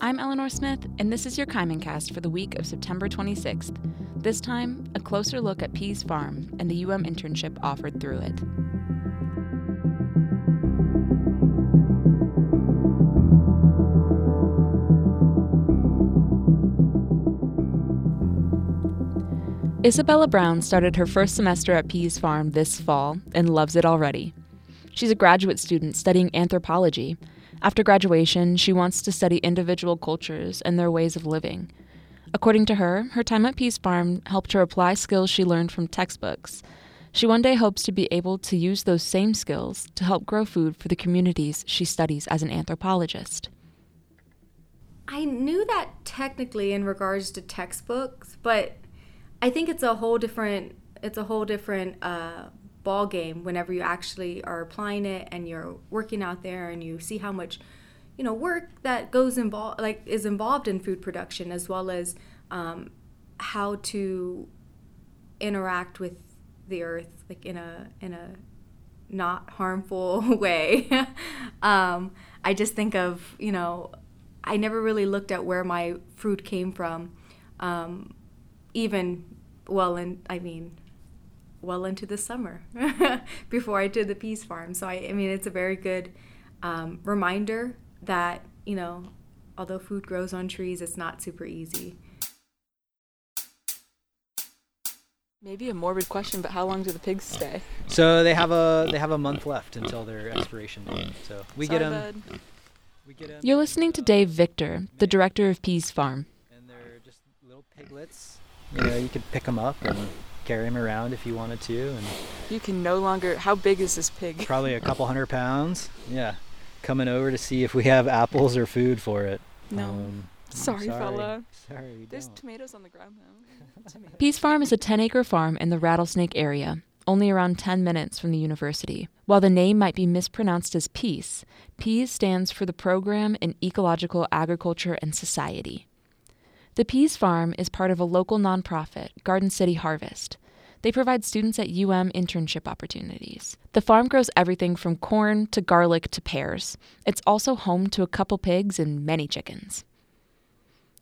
I'm Elinor Smith, and this is your Kaimin Cast for the week of September 26th. This time, a closer look at PEAS Farm and the UM internship offered through it. Isabella Brown started her first semester at PEAS Farm this fall and loves it already. She's a graduate student studying anthropology after graduation, she wants to study individual cultures and their ways of living. According to her, her time at Peace Farm helped her apply skills she learned from textbooks. She one day hopes to be able to use those same skills to help grow food for the communities she studies as an anthropologist. I knew that technically in regards to textbooks, but I think it's a whole different it's a whole different uh, ball game whenever you actually are applying it and you're working out there and you see how much you know work that goes involved like is involved in food production as well as um, how to interact with the earth like in a in a not harmful way. Um, i just think of you know i never really looked at where my fruit came from um, even well and i mean well into the summer before I did the PEAS Farm. So I, I mean, it's a very good um, reminder that you know, although food grows on trees, it's not super easy. Maybe a morbid question, but how long do the pigs stay? So they have a they have a month left until their expiration date. So we Sorry, get them. We get them. You're listening to Dave Victor, the director of PEAS Farm. And they're just little piglets. You know, you can pick them up and carry him around if you wanted to. And you can no longer. How big is this pig? Probably a couple hundred pounds. Yeah, coming over to see if we have apples or food for it. No. Um, sorry, sorry, fella. Sorry. There's don't. tomatoes on the ground now. Peace Farm is a 10 acre farm in the Rattlesnake area, only around 10 minutes from the university. While the name might be mispronounced as Peace, PEAS stands for the Program in Ecological Agriculture and Society. The PEAS Farm is part of a local nonprofit, Garden City Harvest. They provide students at UM internship opportunities. The farm grows everything from corn to garlic to pears. It's also home to a couple pigs and many chickens.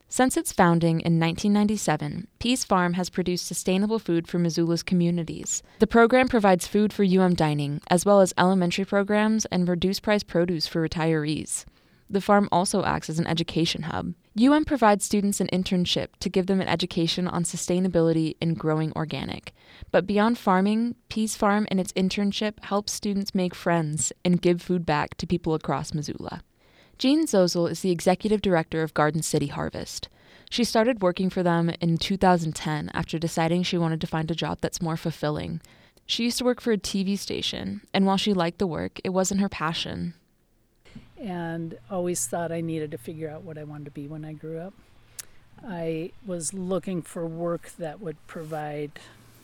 Since its founding in 1997, PEAS Farm has produced sustainable food for Missoula's communities. The program provides food for UM dining, as well as elementary programs and reduced price produce for retirees. The farm also acts as an education hub. UM provides students an internship to give them an education on sustainability and growing organic. But beyond farming, PEAS Farm and its internship helps students make friends and give food back to people across Missoula. Jean Zosel is the executive director of Garden City Harvest. She started working for them in 2010 after deciding she wanted to find a job that's more fulfilling. She used to work for a TV station, and while she liked the work, it wasn't her passion and always thought I needed to figure out what I wanted to be when I grew up. I was looking for work that would provide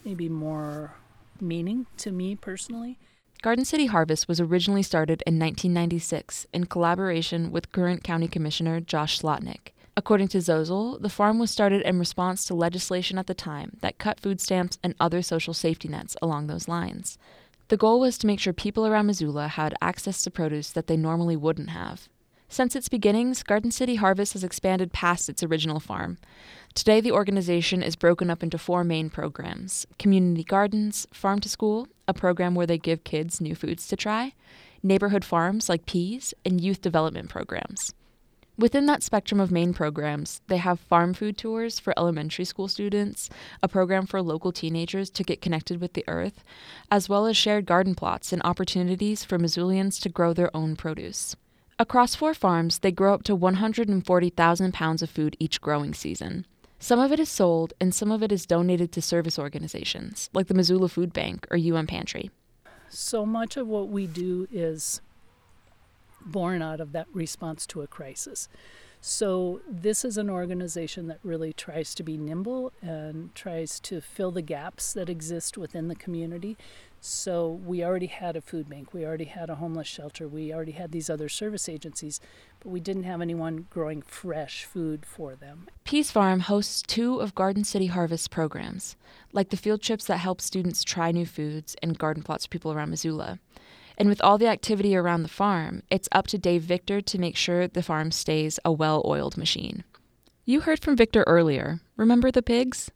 maybe more meaning to me personally. Garden City Harvest was originally started in 1996 in collaboration with current County Commissioner Josh Slotnick. According to Zosel, the farm was started in response to legislation at the time that cut food stamps and other social safety nets along those lines. The goal was to make sure people around Missoula had access to produce that they normally wouldn't have. Since its beginnings, Garden City Harvest has expanded past its original farm. Today, the organization is broken up into four main programs Community Gardens, Farm to School, a program where they give kids new foods to try, neighborhood farms like PEAS, and youth development programs. Within that spectrum of main programs, they have farm food tours for elementary school students, a program for local teenagers to get connected with the earth, as well as shared garden plots and opportunities for Missoulians to grow their own produce. Across four farms, they grow up to 140,000 pounds of food each growing season. Some of it is sold, and some of it is donated to service organizations, like the Missoula Food Bank or UM Pantry. So much of what we do is born out of that response to a crisis. So, this is an organization that really tries to be nimble and tries to fill the gaps that exist within the community. So, we already had a food bank, we already had a homeless shelter, we already had these other service agencies, but we didn't have anyone growing fresh food for them. Peace Farm hosts two of Garden City Harvest programs, like the field trips that help students try new foods and garden plots for people around Missoula. And with all the activity around the farm, it's up to Dave Victor to make sure the farm stays a well oiled machine. You heard from Victor earlier. Remember the pigs?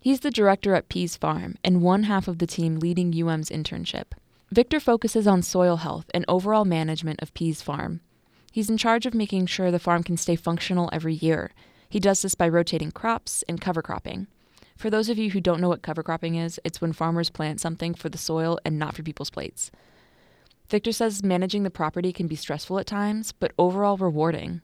He's the director at PEAS Farm and one half of the team leading UM's internship. Victor focuses on soil health and overall management of PEAS Farm. He's in charge of making sure the farm can stay functional every year. He does this by rotating crops and cover cropping. For those of you who don't know what cover cropping is, it's when farmers plant something for the soil and not for people's plates. Victor says managing the property can be stressful at times, but overall rewarding.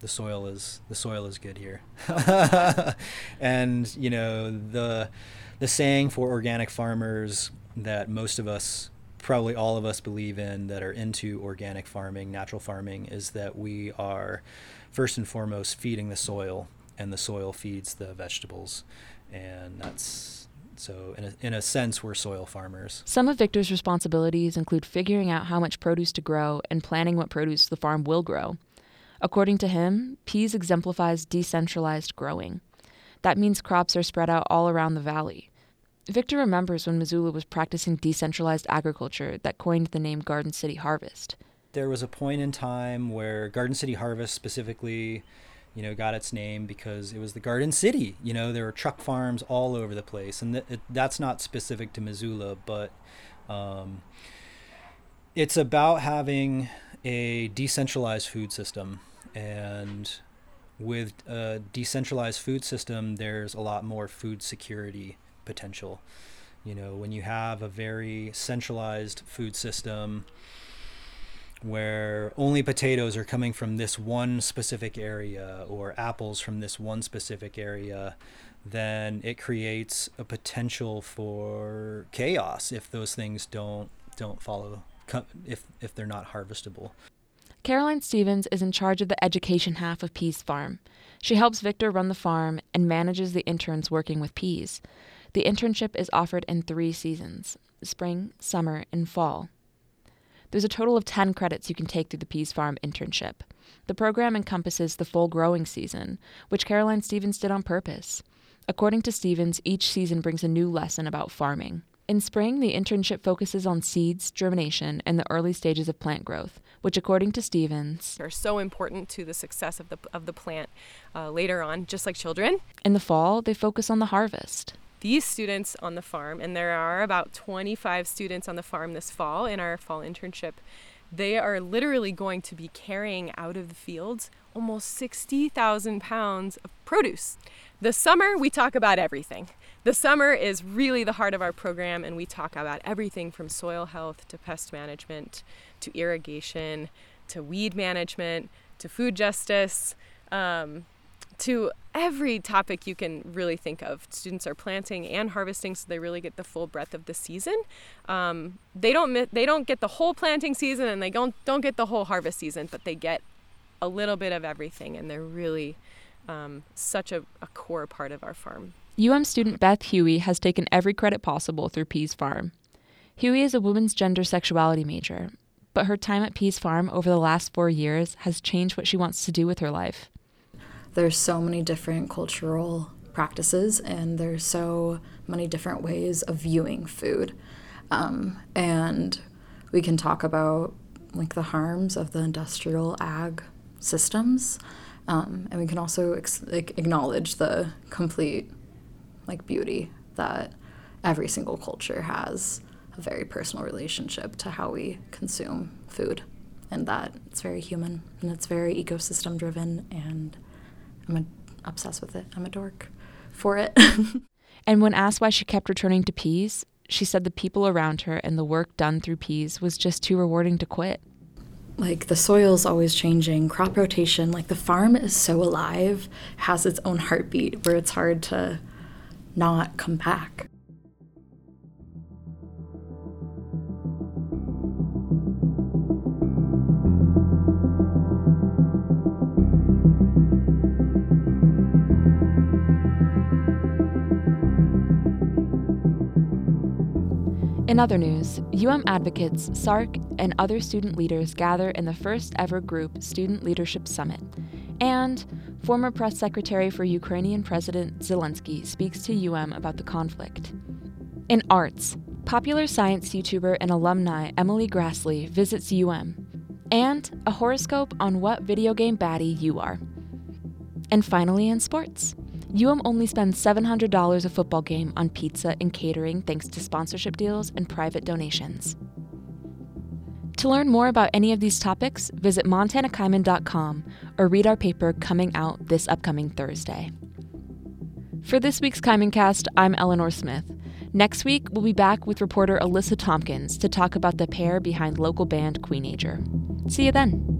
The soil is the soil is good here, and you know the the saying for organic farmers that most of us, probably all of us, believe in that are into organic farming, natural farming, is that we are first and foremost feeding the soil, and the soil feeds the vegetables, and that's so, in a, in a sense, we're soil farmers. Some of Victor's responsibilities include figuring out how much produce to grow and planning what produce the farm will grow. According to him, PEAS exemplifies decentralized growing. That means crops are spread out all around the valley. Victor remembers when Missoula was practicing decentralized agriculture that coined the name Garden City Harvest. There was a point in time where Garden City Harvest specifically you know, got its name because it was the Garden City. You know, there were truck farms all over the place, and th- it, that's not specific to Missoula, but um, it's about having a decentralized food system, and with a decentralized food system, there's a lot more food security potential. You know, when you have a very centralized food system where only potatoes are coming from this one specific area or apples from this one specific area, then it creates a potential for chaos if those things don't don't follow if if they're not harvestable. Caroline Stevens is in charge of the education half of PEAS Farm. She helps Victor run the farm and manages the interns working with PEAS. The internship is offered in three seasons spring, summer, and fall. There's a total of 10 credits you can take through the PEAS Farm internship. The program encompasses the full growing season, which Caroline Stevens did on purpose. According to Stevens, each season brings a new lesson about farming. In spring, the internship focuses on seeds, germination, and the early stages of plant growth, which, according to Stevens, are so important to the success of the, of the plant uh, later on, just like children. In the fall, they focus on the harvest these students on the farm, and there are about 25 students on the farm this fall in our fall internship, they are literally going to be carrying out of the fields almost 60,000 pounds of produce. The summer, we talk about everything. The summer is really the heart of our program, and we talk about everything from soil health to pest management to irrigation to weed management to food justice. Um, to every topic you can really think of. Students are planting and harvesting, so they really get the full breadth of the season. Um, they don't they don't get the whole planting season, and they don't don't get the whole harvest season, but they get a little bit of everything, and they're really um, such a, a core part of our farm. UM student Beth Huey has taken every credit possible through PEAS Farm. Huey is a women's gender sexuality major, but her time at PEAS Farm over the last four years has changed what she wants to do with her life there's so many different cultural practices and there's so many different ways of viewing food. Um, and we can talk about like the harms of the industrial ag systems. Um, and we can also ex- like, acknowledge the complete like beauty that every single culture has a very personal relationship to how we consume food and that it's very human and it's very ecosystem driven and I'm a, obsessed with it. I'm a dork for it. and when asked why she kept returning to PEAS, she said the people around her and the work done through PEAS was just too rewarding to quit. Like the soil's always changing, crop rotation, like the farm is so alive, has its own heartbeat where it's hard to not come back. In other news, UM advocates, SARC, and other student leaders gather in the first ever group Student Leadership Summit. And former press secretary for Ukrainian President Zelensky speaks to UM about the conflict. In arts, popular science YouTuber and alumni Emily Graslie visits UM, and a horoscope on what video game baddie you are. And finally, in sports. UM only spends $700 a football game on pizza and catering thanks to sponsorship deals and private donations. To learn more about any of these topics, visit montanakaimin.com or read our paper coming out this upcoming Thursday. For this week's Kaimin Cast, I'm Elinor Smith. Next week, we'll be back with reporter Alyssa Tompkins to talk about the pair behind local band Queenager. See you then.